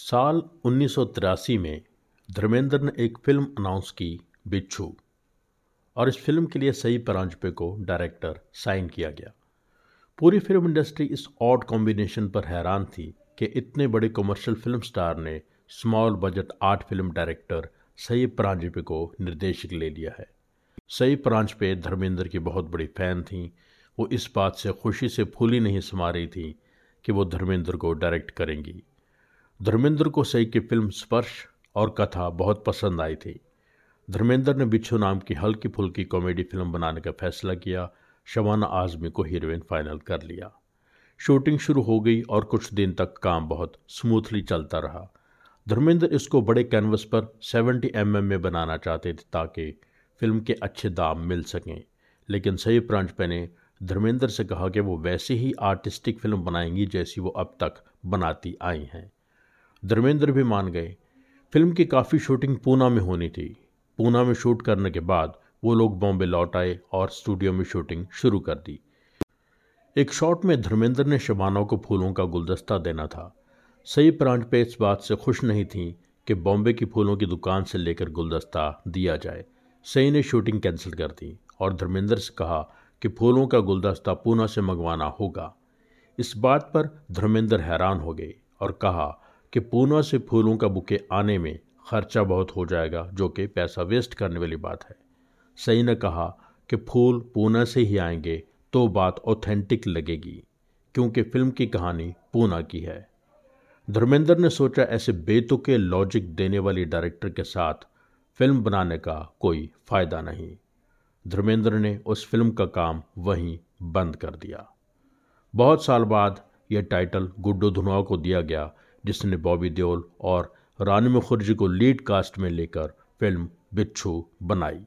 साल उन्नीस सौ तिरासी में धर्मेंद्र ने एक फ़िल्म अनाउंस की, बिच्छू। और इस फ़िल्म के लिए सही परांजपे को डायरेक्टर साइन किया गया। पूरी फ़िल्म इंडस्ट्री इस ऑड कॉम्बिनेशन पर हैरान थी कि इतने बड़े कमर्शियल फ़िल्म स्टार ने small budget art film director Sai Paranjpye को निर्देशक ले लिया है। सही परांजपे धर्मेंद्र की बहुत बड़ी फ़ैन थी। वो इस बात से खुशी से फूली नहीं समा रही थी कि वो धर्मेंद्र को डायरेक्ट करेंगी। धर्मेंद्र को सही की फ़िल्म स्पर्श और कथा बहुत पसंद आई थी। धर्मेंद्र ने बिच्छू नाम की हल्की फुल्की कॉमेडी फ़िल्म बनाने का फैसला किया। शबाना आजमी को हीरोइन फाइनल कर लिया। शूटिंग शुरू हो गई और कुछ दिन तक काम बहुत स्मूथली चलता रहा। धर्मेंद्र इसको बड़े कैनवस पर 70 एम mm में बनाना चाहते थे ताकि फ़िल्म के अच्छे दाम मिल सकें। लेकिन सही प्रांच ने धर्मेंद्र से कहा कि वो वैसे ही आर्टिस्टिक फ़िल्म बनाएँगी जैसी वो अब तक बनाती आई हैं। धर्मेंद्र भी मान गए। फ़िल्म की काफ़ी शूटिंग पूना में होनी थी। पूना में शूट करने के बाद वो लोग बॉम्बे लौट आए और स्टूडियो में शूटिंग शुरू कर दी। एक शॉट में धर्मेंद्र ने शबाना को फूलों का गुलदस्ता देना था। सही प्रांत पे इस बात से खुश नहीं थी कि बॉम्बे की फूलों की दुकान से लेकर गुलदस्ता दिया जाए। सही ने शूटिंग कैंसिल कर दी और धर्मेंद्र से कहा कि फूलों का गुलदस्ता पूना से मंगवाना होगा। इस बात पर धर्मेंद्र हैरान हो गए और कहा कि पूना से फूलों का बुके आने में खर्चा बहुत हो जाएगा, जो कि पैसा वेस्ट करने वाली बात है। सही ने कहा कि फूल पूना से ही आएँगे तो बात ऑथेंटिक लगेगी, क्योंकि फ़िल्म की कहानी पूना की है। धर्मेंद्र ने सोचा ऐसे बेतुके लॉजिक देने वाली डायरेक्टर के साथ फ़िल्म बनाने का कोई फ़ायदा नहीं। धर्मेंद्र ने उस फ़िल्म का काम वहीं बंद कर दिया। बहुत साल बाद यह टाइटल गुड्डू धुनवा को दिया गया जिसने बॉबी देओल और रानी मुखर्जी को लीड कास्ट में लेकर फ़िल्म बिच्छू बनाई।